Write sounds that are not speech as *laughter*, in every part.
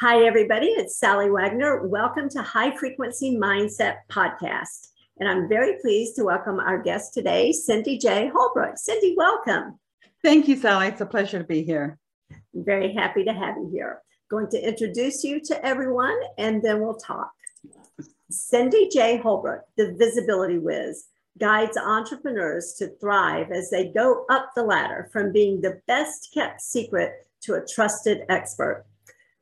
Hi, everybody. It's Sally Wagner. Welcome to High Frequency Mindset Podcast. And I'm very pleased to welcome our guest today, Cindy J. Holbrook. Cindy, welcome. Thank you, Sally. It's a pleasure to be here. I'm very happy to have you here. Going to introduce you to everyone and then we'll talk. Cindy J. Holbrook, the Visibility Wiz, guides entrepreneurs to thrive as they go up the ladder from being the best kept secret to a trusted expert.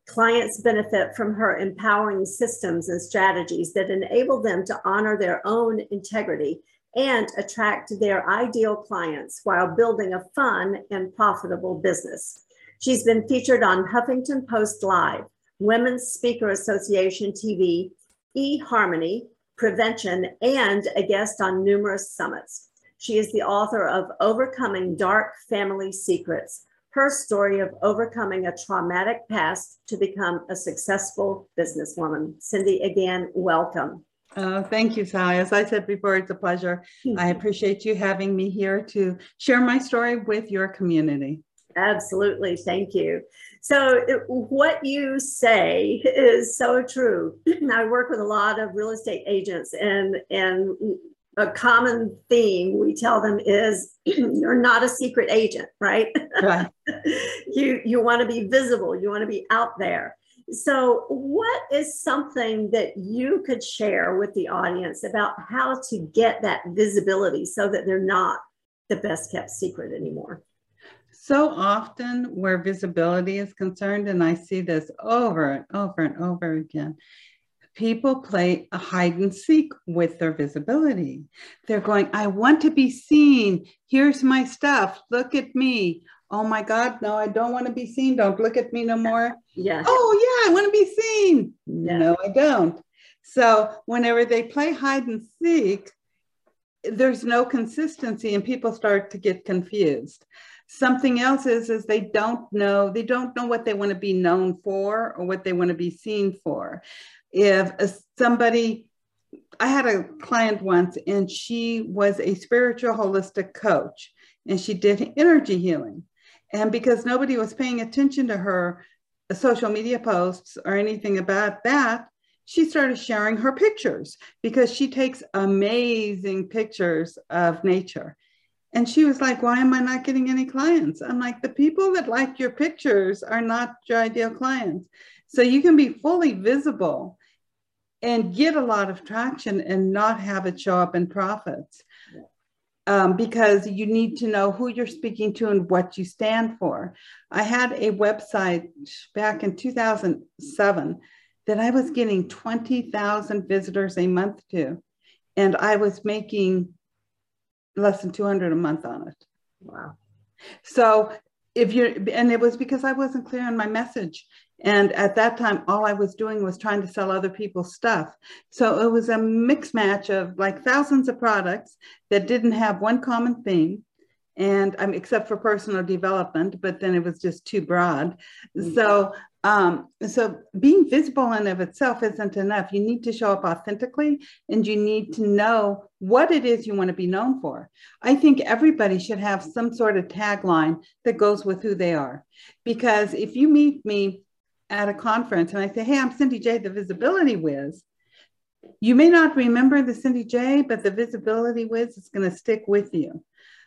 Clients benefit from her empowering systems and strategies that enable them to honor their own integrity and attract their ideal clients while building a fun and profitable business. She's been featured on Huffington Post Live, Women's Speaker Association TV, eHarmony, Prevention, and a guest on numerous summits. She is the author of Overcoming Dark Family Secrets, her story of overcoming a traumatic past to become a successful businesswoman. Cindy, again, welcome. Oh, thank you, Sally. As I said before, it's a pleasure. Hmm. I appreciate you having me here to share my story with your community. Absolutely. Thank you. So, it, what you say is so true. *clears throat* I work with a lot of real estate agents, and, and a common theme we tell them is *clears throat* you're not a secret agent, right? Right. *laughs* you you want to be visible, you want to be out there. So, what is something that you could share with the audience about how to get that visibility so that they're not the best kept secret anymore? So often, where visibility is concerned, and I see this over and over and over again, people play a hide and seek with their visibility. They're going, I want to be seen. Here's my stuff. Look at me. Oh my God, no, I don't want to be seen. Don't look at me no more. Yeah. Oh, yeah, I want to be seen. Yeah. No, I don't. So, whenever they play hide and seek, there's no consistency and people start to get confused something else is is they don't know they don't know what they want to be known for or what they want to be seen for if somebody I had a client once and she was a spiritual holistic coach and she did energy healing. And because nobody was paying attention to her social media posts or anything about that, she started sharing her pictures because she takes amazing pictures of nature. And she was like, Why am I not getting any clients? I'm like, The people that like your pictures are not your ideal clients. So you can be fully visible and get a lot of traction and not have it show up in profits. Um, because you need to know who you're speaking to and what you stand for. I had a website back in 2007 that I was getting 20,000 visitors a month to, and I was making less than 200 a month on it. Wow. So if you're, and it was because I wasn't clear on my message. And at that time, all I was doing was trying to sell other people's stuff. So it was a mix match of like thousands of products that didn't have one common theme. And um, except for personal development, but then it was just too broad. Mm-hmm. So, um, so being visible in of itself isn't enough. You need to show up authentically, and you need to know what it is you want to be known for. I think everybody should have some sort of tagline that goes with who they are, because if you meet me at a conference and I say, Hey, I'm Cindy J, the visibility wiz. You may not remember the Cindy J, but the visibility wiz is going to stick with you.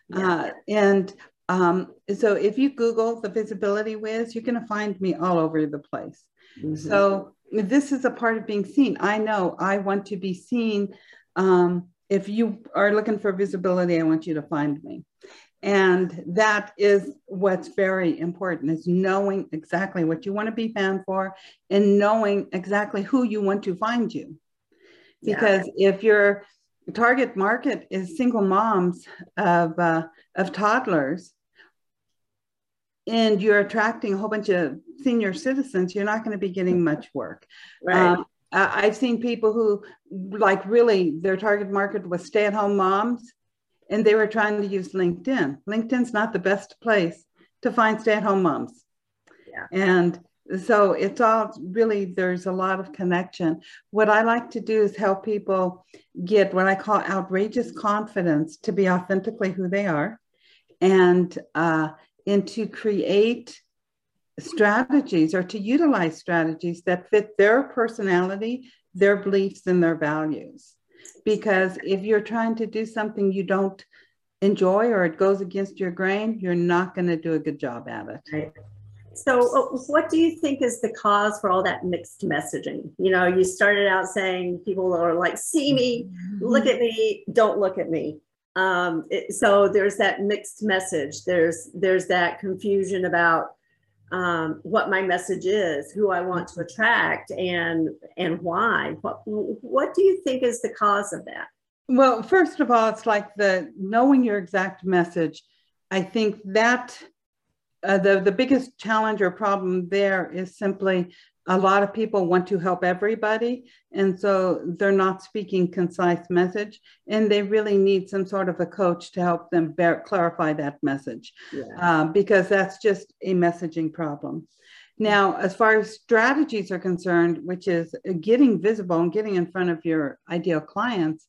Yeah. Uh, and um, so if you Google the visibility wiz, you're going to find me all over the place. Mm-hmm. So this is a part of being seen. I know I want to be seen. Um, if you are looking for visibility, I want you to find me. And that is what's very important is knowing exactly what you want to be found for and knowing exactly who you want to find you. Because yeah. if your target market is single moms of, uh, of toddlers and you're attracting a whole bunch of senior citizens, you're not going to be getting much work. Right. Um, I've seen people who like really their target market was stay at home moms and they were trying to use LinkedIn. LinkedIn's not the best place to find stay at home moms. Yeah. And so it's all really, there's a lot of connection. What I like to do is help people get what I call outrageous confidence to be authentically who they are and, uh, and to create strategies or to utilize strategies that fit their personality, their beliefs, and their values. Because if you're trying to do something you don't enjoy or it goes against your grain, you're not going to do a good job at it. Right. So, uh, what do you think is the cause for all that mixed messaging? You know, you started out saying people are like, see me, look at me, don't look at me. Um, it, so there's that mixed message. There's there's that confusion about um, what my message is, who I want to attract, and and why. What what do you think is the cause of that? Well, first of all, it's like the knowing your exact message. I think that uh, the the biggest challenge or problem there is simply a lot of people want to help everybody and so they're not speaking concise message and they really need some sort of a coach to help them bear, clarify that message. Yeah. uh, because that's just a messaging problem. Now as far as strategies are concerned which is getting visible and getting in front of your ideal clients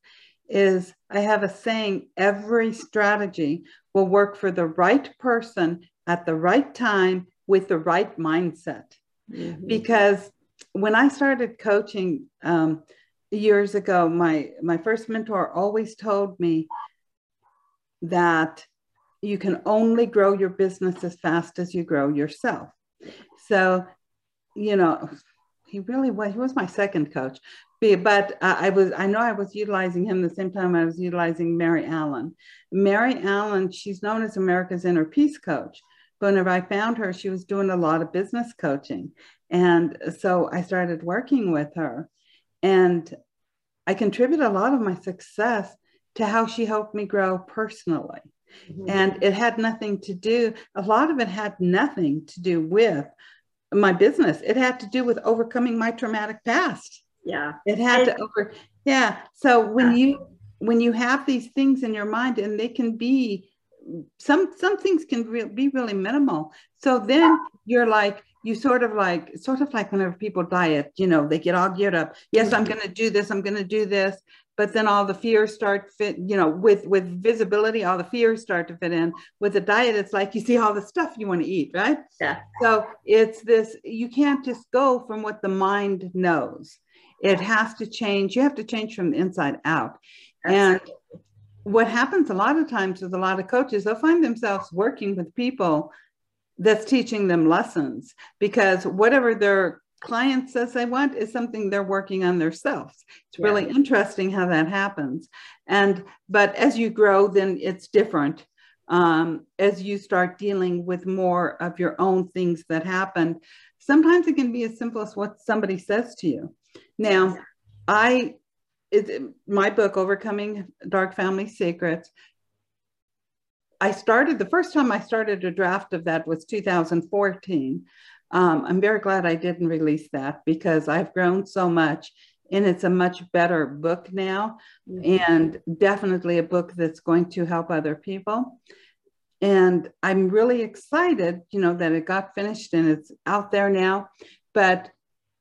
is i have a saying every strategy will work for the right person at the right time with the right mindset mm-hmm. because when I started coaching um, years ago, my my first mentor always told me that you can only grow your business as fast as you grow yourself. So, you know, he really was. He was my second coach, but I was. I know I was utilizing him the same time I was utilizing Mary Allen. Mary Allen, she's known as America's Inner Peace Coach whenever I found her, she was doing a lot of business coaching. And so I started working with her. And I contribute a lot of my success to how she helped me grow personally. Mm-hmm. And it had nothing to do, a lot of it had nothing to do with my business. It had to do with overcoming my traumatic past. Yeah. It had to over, yeah. So when yeah. you, when you have these things in your mind and they can be some some things can re- be really minimal. So then you're like you sort of like sort of like whenever people diet you know they get all geared up. Yes i'm mm-hmm. going to do this i'm going to do this. But then all the fears start fit you know with with visibility all the fears start to fit in. With the diet it's like you see all the stuff you want to eat right? Yeah. So it's this you can't just go from what the mind knows. It has to change you have to change from inside out. And what happens a lot of times with a lot of coaches, they'll find themselves working with people that's teaching them lessons because whatever their client says they want is something they're working on themselves. It's yeah. really interesting how that happens. And but as you grow, then it's different. Um, as you start dealing with more of your own things that happen, sometimes it can be as simple as what somebody says to you. Now, I it, my book, Overcoming Dark Family Secrets. I started the first time I started a draft of that was 2014. Um, I'm very glad I didn't release that because I've grown so much and it's a much better book now mm-hmm. and definitely a book that's going to help other people. And I'm really excited, you know, that it got finished and it's out there now. But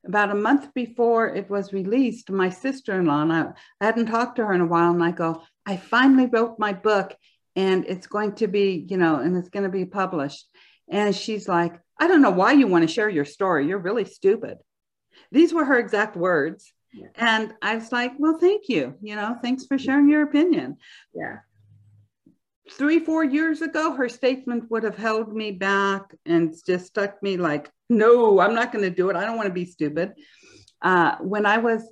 about a month before it was released, my sister in law, and I, I hadn't talked to her in a while, and I go, I finally wrote my book and it's going to be, you know, and it's going to be published. And she's like, I don't know why you want to share your story. You're really stupid. These were her exact words. Yeah. And I was like, well, thank you. You know, thanks for sharing your opinion. Yeah three, four years ago, her statement would have held me back and just stuck me like, no, I'm not going to do it. I don't want to be stupid. Uh, when I was,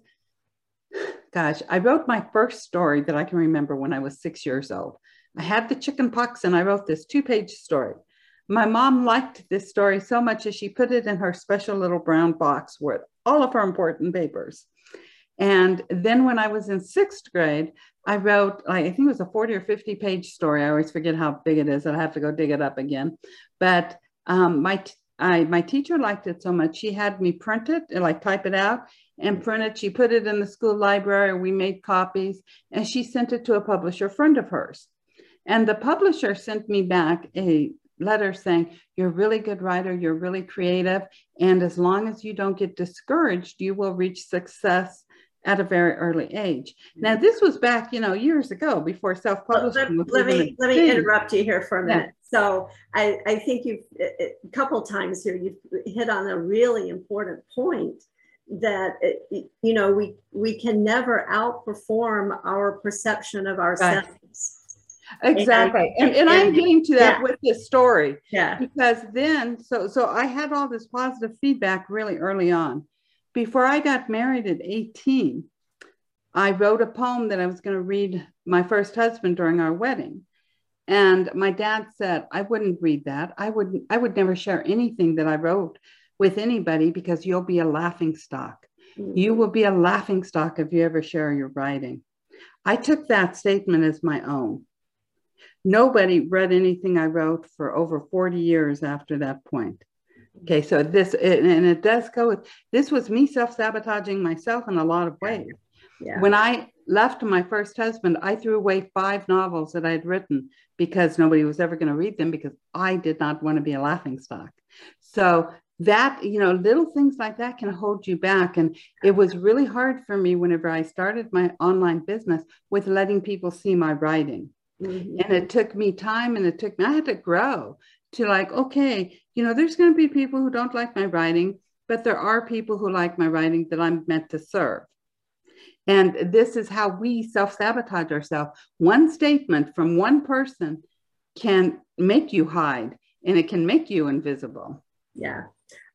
gosh, I wrote my first story that I can remember when I was six years old. I had the chicken pox and I wrote this two page story. My mom liked this story so much that she put it in her special little brown box with all of her important papers. And then when I was in sixth grade, I wrote, I think it was a 40 or 50 page story. I always forget how big it is. I have to go dig it up again. But um, my, I, my teacher liked it so much. She had me print it, like type it out and print it. She put it in the school library. We made copies and she sent it to a publisher friend of hers. And the publisher sent me back a letter saying, You're a really good writer, you're really creative. And as long as you don't get discouraged, you will reach success at a very early age. Mm-hmm. Now, this was back, you know, years ago before self-publishing. Let, let me let me interrupt you here for a minute. Yeah. So I, I think you've a couple times here you've hit on a really important point that you know we we can never outperform our perception of ourselves. Exactly. And, and, and, I'm getting to that yeah. with this story. Yeah. Because then so so I had all this positive feedback really early on before I got married at 18, I wrote a poem that I was going to read my first husband during our wedding. And my dad said, I wouldn't read that. I would I would never share anything that I wrote with anybody because you'll be a laughing stock. Mm-hmm. You will be a laughing stock if you ever share your writing. I took that statement as my own. Nobody read anything I wrote for over 40 years after that point. Okay, so this and it does go with this was me self-sabotaging myself in a lot of ways. Yeah. When I left my first husband, I threw away five novels that I'd written because nobody was ever going to read them because I did not want to be a laughing stock. So that, you know, little things like that can hold you back. And it was really hard for me whenever I started my online business with letting people see my writing. Mm-hmm. And it took me time and it took me, I had to grow to like, okay, you know, there's going to be people who don't like my writing, but there are people who like my writing that I'm meant to serve. And this is how we self sabotage ourselves. One statement from one person can make you hide and it can make you invisible. Yeah.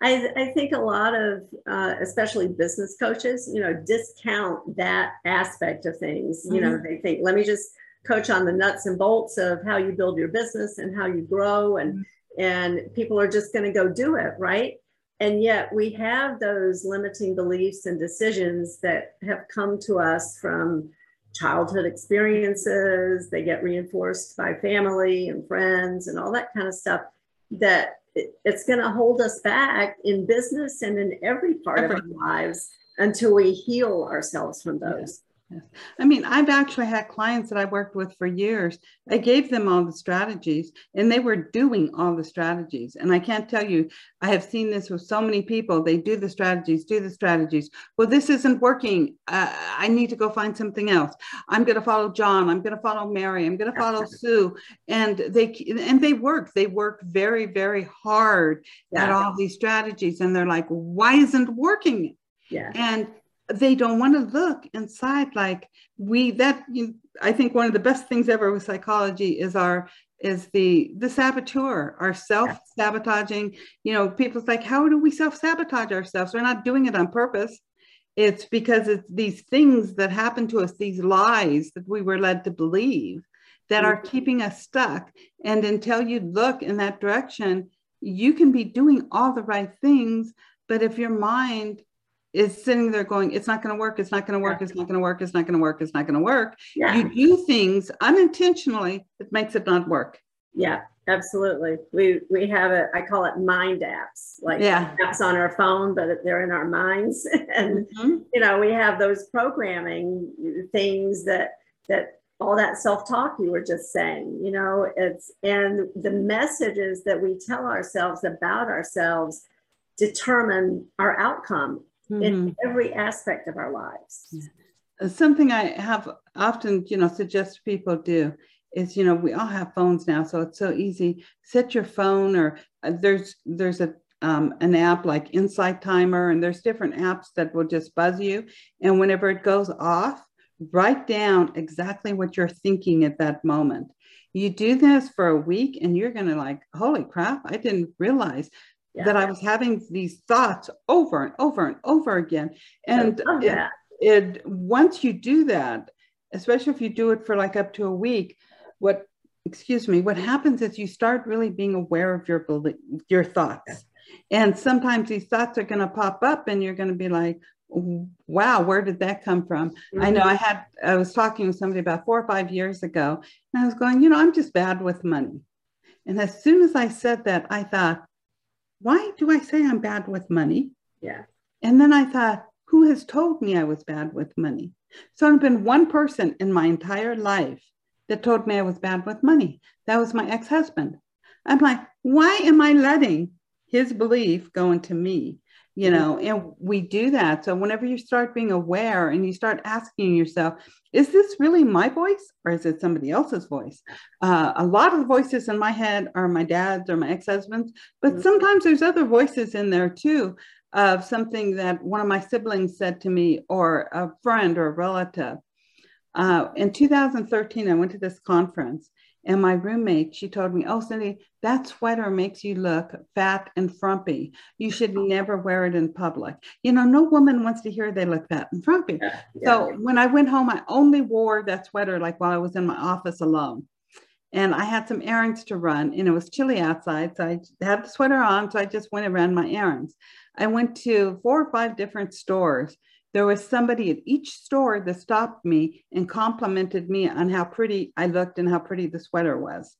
I, I think a lot of, uh, especially business coaches, you know, discount that aspect of things. Mm-hmm. You know, mm-hmm. they think, let me just coach on the nuts and bolts of how you build your business and how you grow and mm-hmm. and people are just going to go do it right and yet we have those limiting beliefs and decisions that have come to us from childhood experiences they get reinforced by family and friends and all that kind of stuff that it's going to hold us back in business and in every part every. of our lives until we heal ourselves from those Yes. I mean, I've actually had clients that I worked with for years. I gave them all the strategies and they were doing all the strategies. And I can't tell you, I have seen this with so many people. They do the strategies, do the strategies. Well, this isn't working. Uh, I need to go find something else. I'm going to follow John. I'm going to follow Mary. I'm going to follow Sue. And they and they work. They work very, very hard yeah. at all these strategies. And they're like, why isn't working? Yeah. And they don't want to look inside like we that you, i think one of the best things ever with psychology is our is the the saboteur our self-sabotaging. You know people's like how do we self-sabotage ourselves? We're not doing it on purpose. It's because it's these things that happen to us these lies that we were led to believe that are mm-hmm. keeping us stuck. And until you look in that direction you can be doing all the right things but if your mind is sitting there going, it's not going to work, it's not going to work, it's not going to work, it's not going to work, it's not going to work. Yeah. You do things unintentionally that makes it not work. Yeah, absolutely. We we have it, I call it mind apps, like yeah. apps on our phone, but they're in our minds. *laughs* and mm-hmm. you know, we have those programming things that that all that self-talk you were just saying, you know, it's and the messages that we tell ourselves about ourselves determine our outcome mm-hmm. in every aspect of our lives. Something I have often, you know, suggest people do is, you know, we all have phones now, so it's so easy. Set your phone, or uh, there's there's a um, an app like Insight Timer, and there's different apps that will just buzz you. And whenever it goes off, write down exactly what you're thinking at that moment. You do this for a week, and you're going to like, holy crap, I didn't realize yeah. that I was having these thoughts over and over and over again. And it, it, once you do that, especially if you do it for like up to a week, what excuse me, what happens is you start really being aware of your your thoughts. And sometimes these thoughts are going to pop up and you're going to be like, wow, where did that come from? Mm-hmm. I know mm-hmm. I had, I was talking with somebody about four or five years ago, and I was going, you know, I'm just bad with money. And as soon as I said that, I thought, why do I say I'm bad with money? Yeah. And then I thought, who has told me I was bad with money? So I've been one person in my entire life that told me I was bad with money. That was my ex husband. I'm like, why am I letting his belief go into me? You know, and we do that. So whenever you start being aware and you start asking yourself, is this really my voice or is it somebody else's voice? Uh, a lot of the voices in my head are my dad's or my ex husband's, but mm-hmm. sometimes there's other voices in there too of something that one of my siblings said to me or a friend or a relative. Uh, in 2013, I went to this conference and my roommate, she told me, Oh, Cindy, that sweater makes you look fat and frumpy. You should never wear it in public. You know, no woman wants to hear they look fat and frumpy. Yeah, yeah. So when I went home, I only wore that sweater like while I was in my office alone. And I had some errands to run, and it was chilly outside. So I had the sweater on. So I just went and ran my errands. I went to four or five different stores there was somebody at each store that stopped me and complimented me on how pretty I looked and how pretty the sweater was.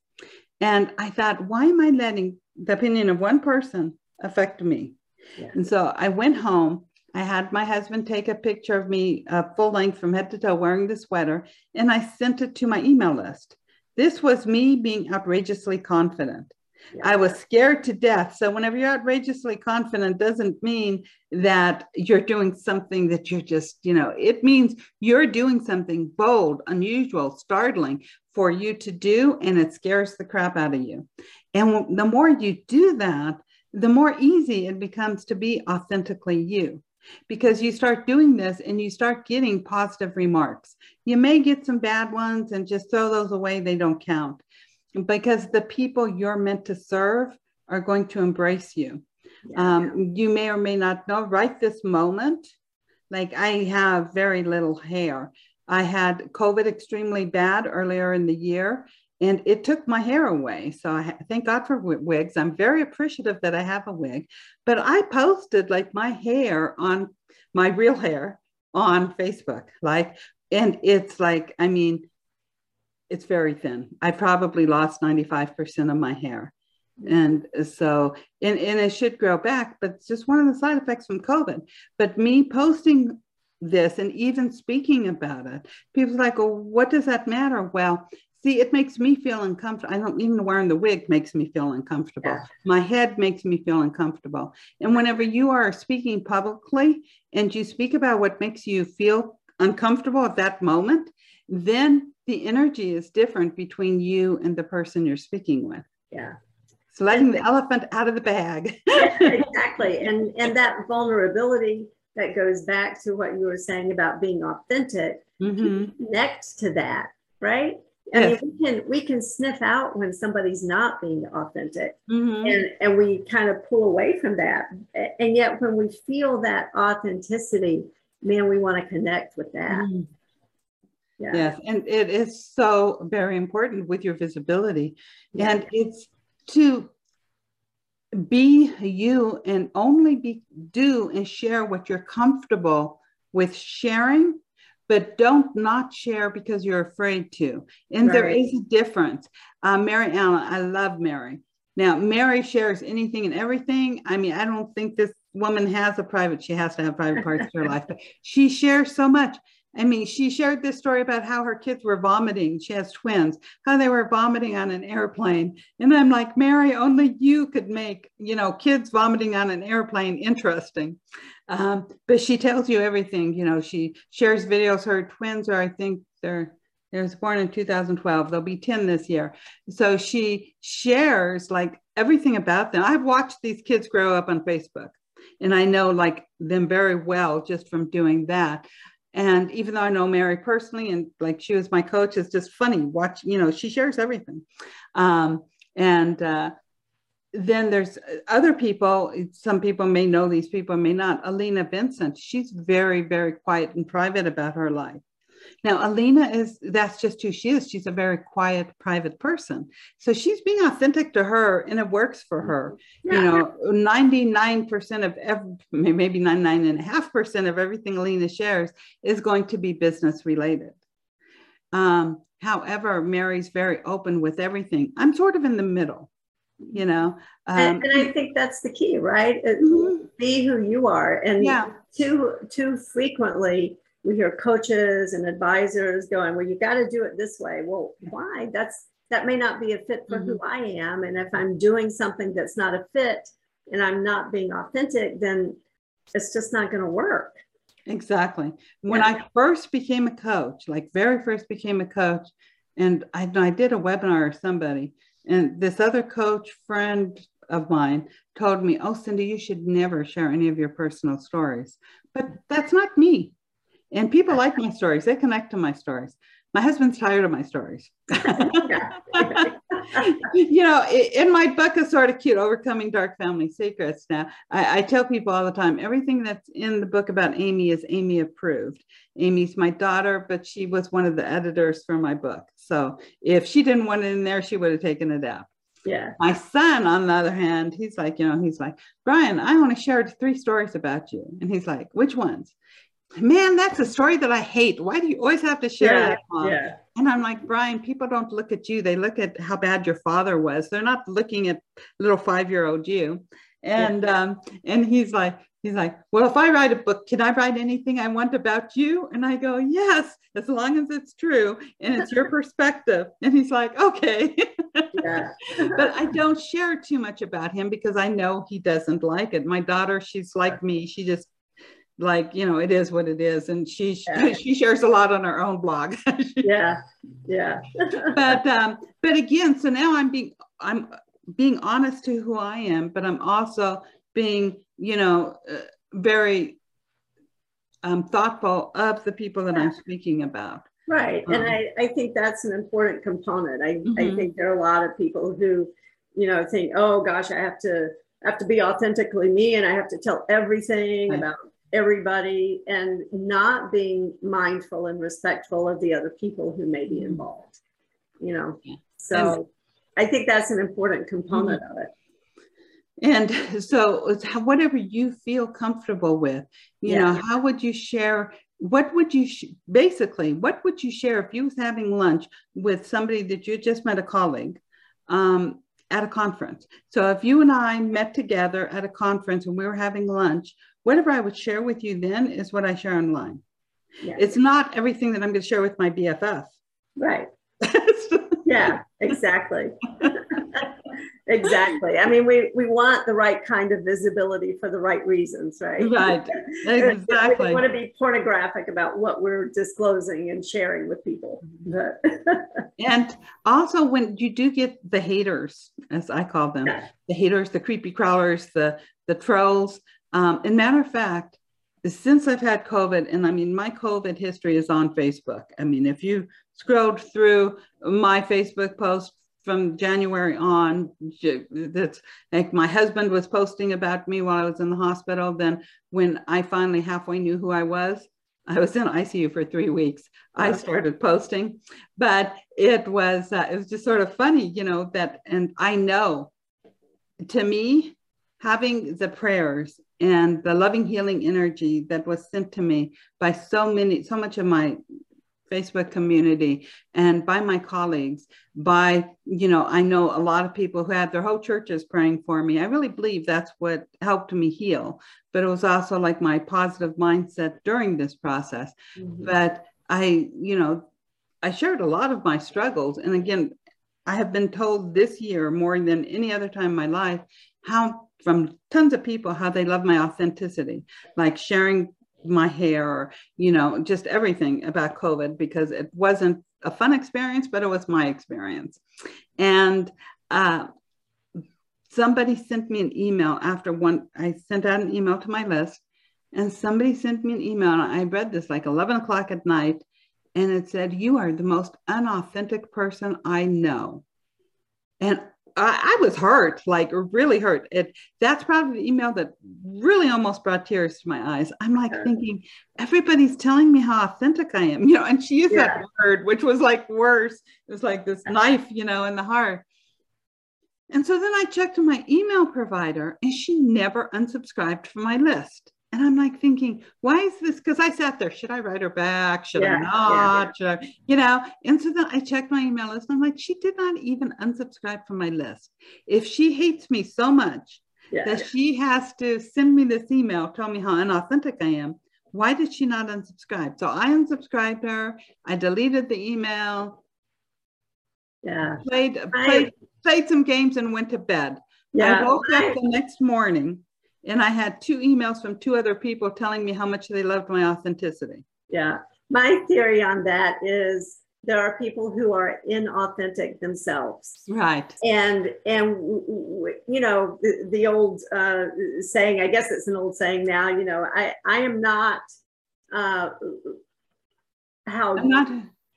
And I thought, why am I letting the opinion of one person affect me? Yeah. And so I went home. I had my husband take a picture of me uh, full length from head to toe wearing the sweater, and I sent it to my email list. This was me being outrageously confident. I was scared to death. So whenever you're outrageously confident, doesn't mean that you're doing something that you're just, you know, it means you're doing something bold, unusual, startling for you to do, and it scares the crap out of you. And the more you do that, the more easy it becomes to be authentically you because you start doing this and you start getting positive remarks. You may get some bad ones and just throw those away, they don't count because the people you're meant to serve are going to embrace you. Yeah. Um, you may or may not know right this moment. Like I have very little hair. I had COVID extremely bad earlier in the year, and it took my hair away. So I thank God for wigs. I'm very appreciative that I have a wig, but I posted like my hair on my real hair on Facebook, like, and it's like, I mean, it's very thin. I probably lost 95% of my hair. And so, and, and it should grow back, but it's just one of the side effects from COVID. But me posting this and even speaking about it, people's like, well, what does that matter? Well, see, it makes me feel uncomfortable. I don't even wearing the wig makes me feel uncomfortable. Yeah. My head makes me feel uncomfortable. And whenever you are speaking publicly and you speak about what makes you feel uncomfortable at that moment, then the energy is different between you and the person you're speaking with. Yeah. So letting the elephant out of the bag. *laughs* exactly. And and that vulnerability that goes back to what you were saying about being authentic mm-hmm. to that, right? I yes. mean, we can we can sniff out when somebody's not being authentic, mm-hmm. and and we kind of pull away from that. And yet, when we feel that authenticity, man, we want to connect with that. Mm-hmm. Yeah. Yes, and it is so very important with your visibility. Yeah. And it's to be you and only be do and share what you're comfortable with sharing but don't not share because you're afraid to and right. there is a difference uh, mary allen i love mary now mary shares anything and everything i mean i don't think this woman has a private she has to have private parts of her life but *laughs* she shares so much I mean, she shared this story about how her kids were vomiting. She has twins, how they were vomiting on an airplane. And I'm like, Mary, only you could make, you know, kids vomiting on an airplane interesting. Um, but she tells you everything. You know, she shares videos. Her twins are, I think, they're they was born in 2012. They'll be 10 this year. So she shares like everything about them. I've watched these kids grow up on Facebook and I know like them very well just from doing that. And even though I know Mary personally and like she was my coach, it's just funny watch, you know, she shares everything. Um, and uh, then there's other people, some people may know these people, may not. Alina Vincent, she's very, very quiet and private about her life. Now, Alina is that's just who she is. She's a very quiet, private person. So she's being authentic to her and it works for her. You know, 99% of every, maybe 99.5% of everything Alina shares is going to be business related. Um, however, Mary's very open with everything. I'm sort of in the middle you know um, and, and, i think that's the key right mm-hmm. be who you are and yeah. too too frequently we hear coaches and advisors going, well, you got to do it this way. Well, why? That's that may not be a fit for mm-hmm. who I am. And if I'm doing something that's not a fit and I'm not being authentic, then it's just not going to work. Exactly. When yeah. I first became a coach, like very first became a coach, and I, I did a webinar or somebody, and this other coach friend of mine told me, Oh, Cindy, you should never share any of your personal stories. But that's not me. And people like my stories, they connect to my stories. My husband's tired of my stories. *laughs* you know, in my book is sort of cute, Overcoming Dark Family Secrets. Now, I, I, tell people all the time everything that's in the book about Amy is Amy approved. Amy's my daughter, but she was one of the editors for my book. So if she didn't want it in there, she would have taken it out. Yeah. My son, on the other hand, he's like, you know, he's like, Brian, I want to share three stories about you. And he's like, which ones? Man, that's a story that I hate. Why do you always have to share yeah, that? Mom? Yeah. And I'm like, Brian, people don't look at you. They look at how bad your father was. They're not looking at little five-year-old you. And yeah. um, and he's like, he's like, well, if I write a book, can I write anything I want about you? And I go, yes, as long as it's true and it's your *laughs* perspective. And he's like, okay. Yeah. *laughs* but I don't share too much about him because I know he doesn't like it. My daughter, she's like me. She just like you know it is what it is and she yeah. *laughs* she shares a lot on her own blog *laughs* yeah yeah *laughs* but um but again so now i'm being i'm being honest to who i am but i'm also being you know uh, very um thoughtful of the people that yeah. i'm speaking about right um, and i i think that's an important component i mm-hmm. i think there are a lot of people who you know think oh gosh i have to have to be authentically me and i have to tell everything about everybody and not being mindful and respectful of the other people who may be involved you know? So i think that's an important component mm-hmm. of it. And so whatever you feel comfortable with you yeah. know how would you share what would you sh- basically what would you share if you was having lunch with somebody that you just met a colleague um, at a conference? So if you and i met together at a conference and we were having lunch whatever I would share with you then is what I share online. Yeah. It's not everything that I'm going to share with my BFF. Right. *laughs* yeah, exactly. *laughs* exactly. I mean, we, we want the right kind of visibility for the right reasons, right? Right. *laughs* Exactly. we want to be pornographic about what we're disclosing and sharing with people. Mm-hmm. and also, when you do get the haters, as I call them, yeah. the haters, the creepy crawlers, the the trolls, um, and matter of fact, since I've had COVID, and I mean, my COVID history is on Facebook. I mean, if you scrolled through my Facebook post from January on, that's like my husband was posting about me while I was in the hospital. Then, when I finally halfway knew who I was, I was in ICU for three weeks. I started posting, but it was uh, it was just sort of funny, you know that. And I know, to me, having the prayers and the loving healing energy that was sent to me by so many so much of my facebook community and by my colleagues by you know i know a lot of people who had their whole churches praying for me. I really believe that's what helped me heal but it was also like my positive mindset during this process. Mm-hmm. but i you know i shared a lot of my struggles. And again i have been told this year more than any other time in my life how from tons of people how they love my authenticity, like sharing my hair or, you know, just everything about COVID because it wasn't a fun experience, but it was my experience. And uh, somebody sent me an email after one, I sent out an email to my list, and somebody sent me an email. And I read this like 11 o'clock at night, and it said, You are the most unauthentic person I know. And I, I, was hurt, like really hurt. It that's probably the email that really almost brought tears to my eyes. I'm like yeah. thinking, everybody's telling me how authentic I am, *laughs* you know, and she used yeah. that word, which was like worse. It was like this knife, you know, in the heart. And so then I checked my email provider and she never unsubscribed from my list. And I'm like thinking, why is this? Because I sat there, should I write her back? Should yeah, I not? Yeah. Should I, you know? And so then I checked my email list. I'm like, she did not even unsubscribe from my list. If she hates me so much yeah, that she has to send me this email, tell me how unauthentic I am, why did she not unsubscribe? So I unsubscribed her. I deleted the email. Yeah. Played, played, played some games and went to bed. Yeah. I woke up the next morning and I had two emails from two other people telling me how much they loved my authenticity. Yeah. My theory on that is there are people who are inauthentic themselves right and and you know the, the old uh, saying i guess it's an old saying now you know i i am not uh how I'm not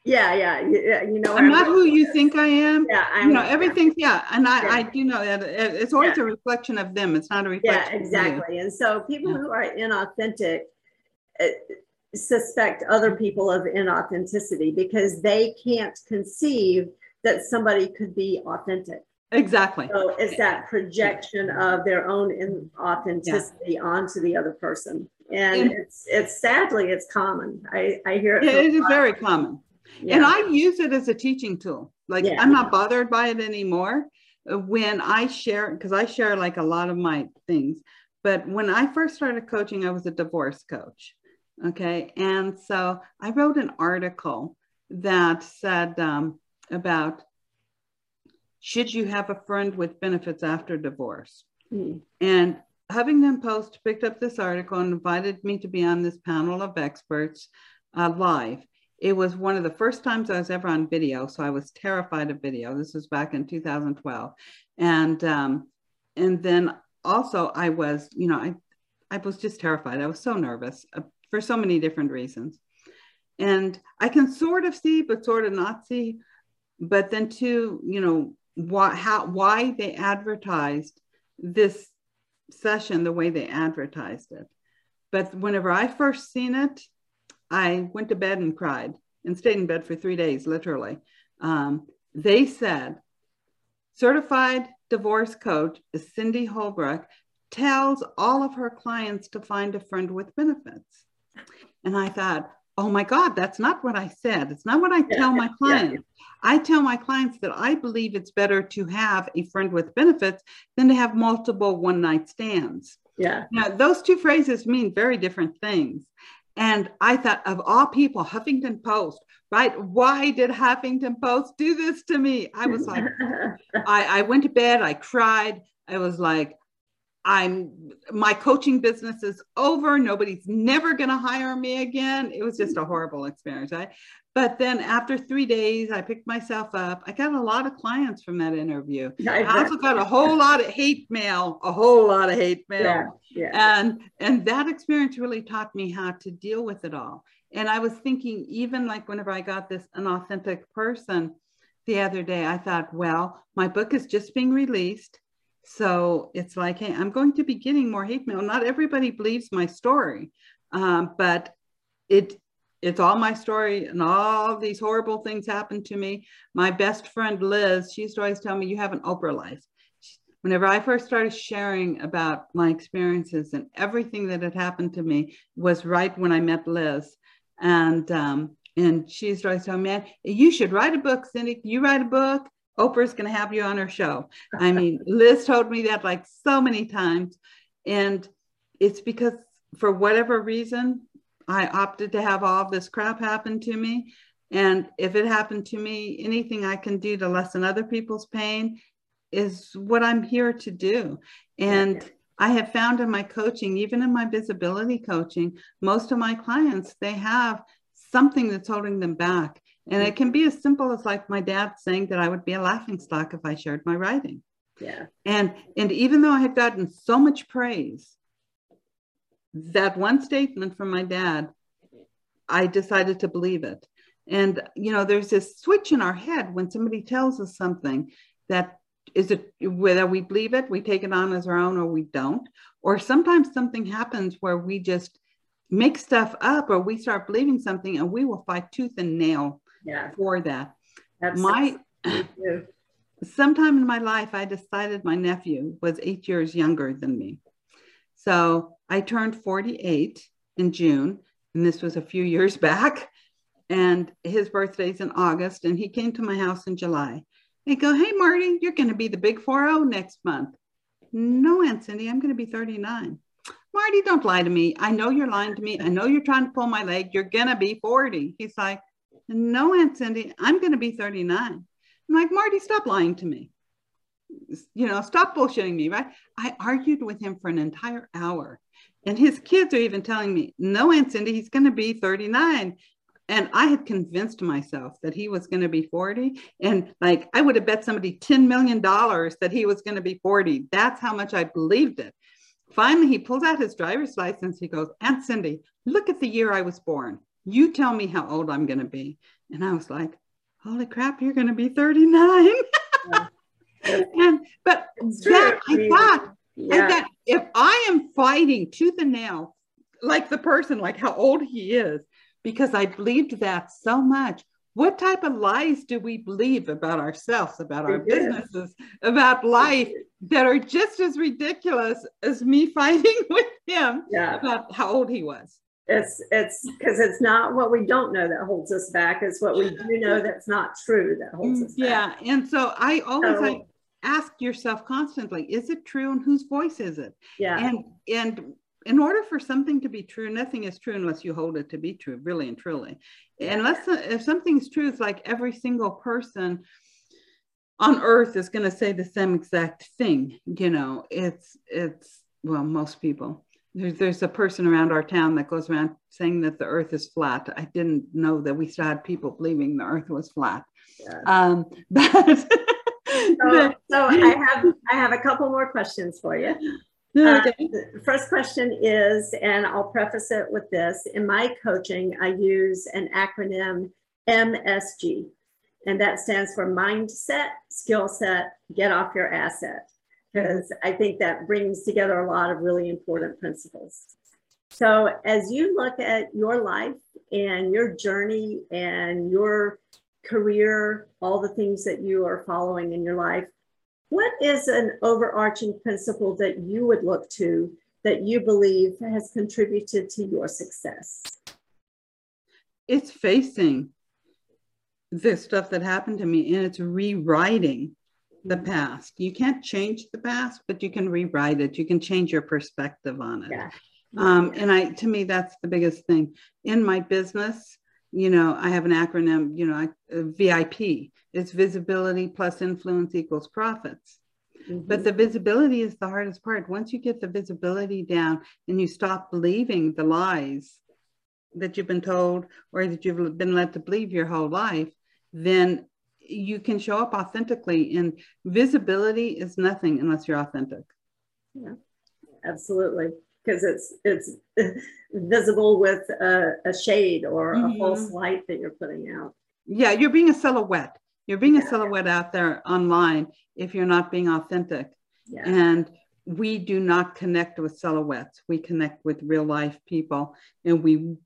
yeah yeah you, you know i'm not who you think i am yeah I'm, you know everything yeah and i yeah. i do know that it's always yeah. a reflection of them it's not a reflection yeah exactly and so people yeah. who are inauthentic uh, suspect other people of inauthenticity because they can't conceive that somebody could be authentic. Exactly. So it's that projection of their own inauthenticity yeah. onto the other person. And, and, it's it's sadly it's common. I, I hear it. Yeah, it is very common. Yeah. And I use it as a teaching tool. Like yeah. I'm not bothered by it anymore. When I share, because I share like a lot of my things. But when I first started coaching, I was a divorce coach. Okay. And so I wrote an article that said um, about should you have a friend with benefits after divorce? Mm. And Huffington Post picked up this article and invited me to be on this panel of experts uh, live. It was one of the first times I was ever on video, so I was terrified of video. This was back in 2012, and um, and then also I was, you know, I I was just terrified. I was so nervous for so many different reasons. And I can sort of see, but sort of not see. But then too, you know, why how why they advertised this session the way they advertised it. But whenever I first seen it, I went to bed and cried and stayed in bed for three days, literally. Um, they said, certified divorce coach Cindy Holbrook tells all of her clients to find a friend with benefits. And I thought, oh my God, that's not what I said. It's not what I tell my clients. Yeah. I tell my clients that I believe it's better to have a friend with benefits than to have multiple one night stands. Yeah. Now, those two phrases mean very different things. And I thought, of all people, Huffington Post, right? Why did Huffington Post do this to me? I was like, *laughs* I, I went to bed, I cried. I was like, I'm my coaching business is over. Nobody's never going to hire me again. It was just a horrible experience. I, but then after three days, I picked myself up. I got a lot of clients from that interview. I also got a whole lot of hate mail, a whole lot of hate mail. Yeah, yeah. And and that experience really taught me how to deal with it all. And I was thinking, even like whenever I got this unauthentic person the other day, I thought, well, my book is just being released so it's like, hey, I'm going to be getting more hate mail. Not everybody believes my story, um, but it it's all my story and all these horrible things happened to me. My best friend Liz, she used to always tell me, you have an Oprah life. Whenever I first started sharing about my experiences and everything that had happened to me was right when I met Liz. And um, and she used to always tell me, man, you should write a book, Cindy. You write a book Oprah's going to have you on her show. *laughs* I mean, Liz told me that like so many times. And it's because for whatever reason, I opted to have all this crap happen to me. And if it happened to me, anything I can do to lessen other people's pain is what I'm here to do. And I have found in my coaching, even in my visibility coaching, most of my clients, they have something that's holding them back. And it can be as simple as like my dad saying that I would be a laughing stock if I shared my writing. Yeah. And and even though I had gotten so much praise, that one statement from my dad, I decided to believe it. And you know, there's this switch in our head when somebody tells us something that is it whether we believe it, we take it on as our own or we don't. Or sometimes something happens where we just make stuff up or we start believing something and we will fight tooth and nail yeah. for that. That's my sometime in my life, I decided my nephew was eight years younger than me. So I turned 48 in June, and this was a few years *laughs* back. And his birthday's in August, and he came to my house in July. They go, Hey, Marty, you're going to be the big 4 0 next month. No, Aunt Cindy, I'm going to be 39. Marty, don't lie to me. I know you're lying to me. I know you're trying to pull my leg. You're going to be 40. He's like, no, Aunt Cindy, I'm going to be 39. I'm like, Marty, stop lying to me. you know, stop bullshitting me, right? I argued with him for an entire hour. And his kids are even telling me, no, Aunt Cindy, he's going to be 39. And I had convinced myself that he was going to be 40. And like, I would have bet somebody $10 million that he was going to be 40. That's how much I believed it. Finally, he pulls out his driver's license. He goes, Aunt Cindy, look at the year I was born. You tell me how old I'm going to be. And I was like, holy crap, you're going to be 39. *laughs* and, but that, I thought, yeah. I thought, if I am fighting tooth and nail, like the person, like how old he is, because I believed that so much. What type of lies do we believe about ourselves, about our businesses, about life that are just as ridiculous as me *laughs* fighting with him yeah. about how old he was? It's it's because it's not what we don't know that holds us back. It's what we do know that's not true that holds mm, us yeah. back. Yeah, and so I always so, like ask yourself constantly: Is it true, and whose voice is it? Yeah, and and in order for something to be true, nothing is true unless you hold it to be true, really and truly. Unless uh, if something's true, it's like every single person on earth is going to say the same exact thing. You know, it's it's well, most people. There's, there's a person around our town that goes around saying that the earth is flat. I didn't know that we still had people believing the earth was flat. Yeah. Um, *laughs* but so, so I have I have a couple more questions for you. Uh, first question is, and I'll preface it with this in my coaching, I use an acronym MSG, and that stands for mindset, skill set, get off your asset, because I think that brings together a lot of really important principles. So, as you look at your life and your journey and your career, all the things that you are following in your life, what is an overarching principle that you would look to that you believe has contributed to your success? It's facing the stuff that happened to me and it's rewriting the past. You can't change the past, but you can rewrite it. You can change your perspective on it. Yeah. Um, and I, to me, that's the biggest thing in my business. You know, I have an acronym, you know, I, uh, VIP. It's visibility plus influence equals profits. Mm-hmm. But the visibility is the hardest part. Once you get the visibility down and you stop believing the lies that you've been told or that you've been led to believe your whole life, then you can show up authentically. And visibility is nothing unless you're authentic. Yeah, absolutely. Because it's it's *laughs* visible with a, a shade or mm-hmm. a false light that you're putting out. Yeah, you're being a silhouette. You're being a silhouette out there online if you're not being authentic. Yeah. And we do not connect with silhouettes. We connect with real life people. And we,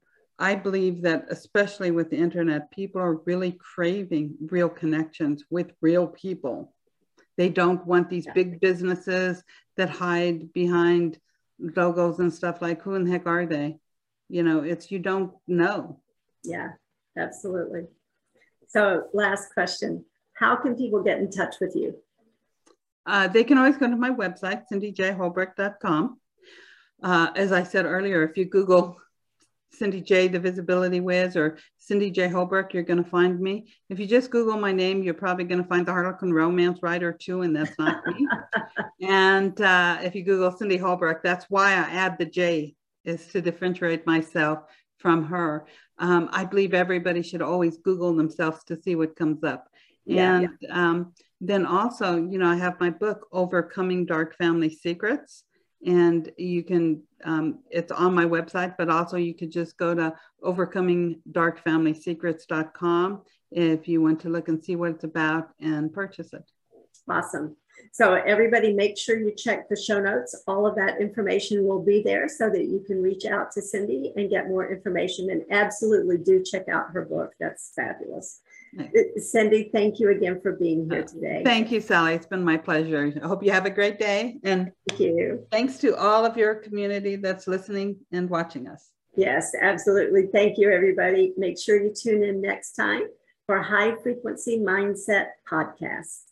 I believe that especially with the internet, people are really craving real connections with real people. They don't want these yeah. big businesses that hide behind logos and stuff like who in the heck are they? You know, it's you don't know. Yeah, absolutely. So, last question How can people get in touch with you? Uh, they can always go to my website, cindyjholbrook.com. Uh, as I said earlier, if you Google Cindy J, the Visibility Wiz, or Cindy J. Holbrook, you're going to find me. If you just Google my name, you're probably going to find the Harlequin Romance writer too, and that's not me. *laughs* and uh, if you Google Cindy Holbrook, that's why I add the J, is to differentiate myself from her. Um, I believe everybody should always Google themselves to see what comes up. Yeah, and yeah. Um, then also, you know, I have my book, Overcoming Dark Family Secrets. And you can, um, it's on my website, but also you could just go to overcomingdarkfamilysecrets.com if you want to look and see what it's about and purchase it. Awesome. So everybody make sure you check the show notes. All of that information will be there so that you can reach out to Cindy and get more information and absolutely do check out her book. That's fabulous. Nice. Cindy, thank you again for being here today. Thank you, Sally. It's been my pleasure. I hope you have a great day. And thank you. Thanks to all of your community that's listening and watching us. Yes, absolutely. Thank you, everybody. Make sure you tune in next time for High Frequency Mindset Podcast.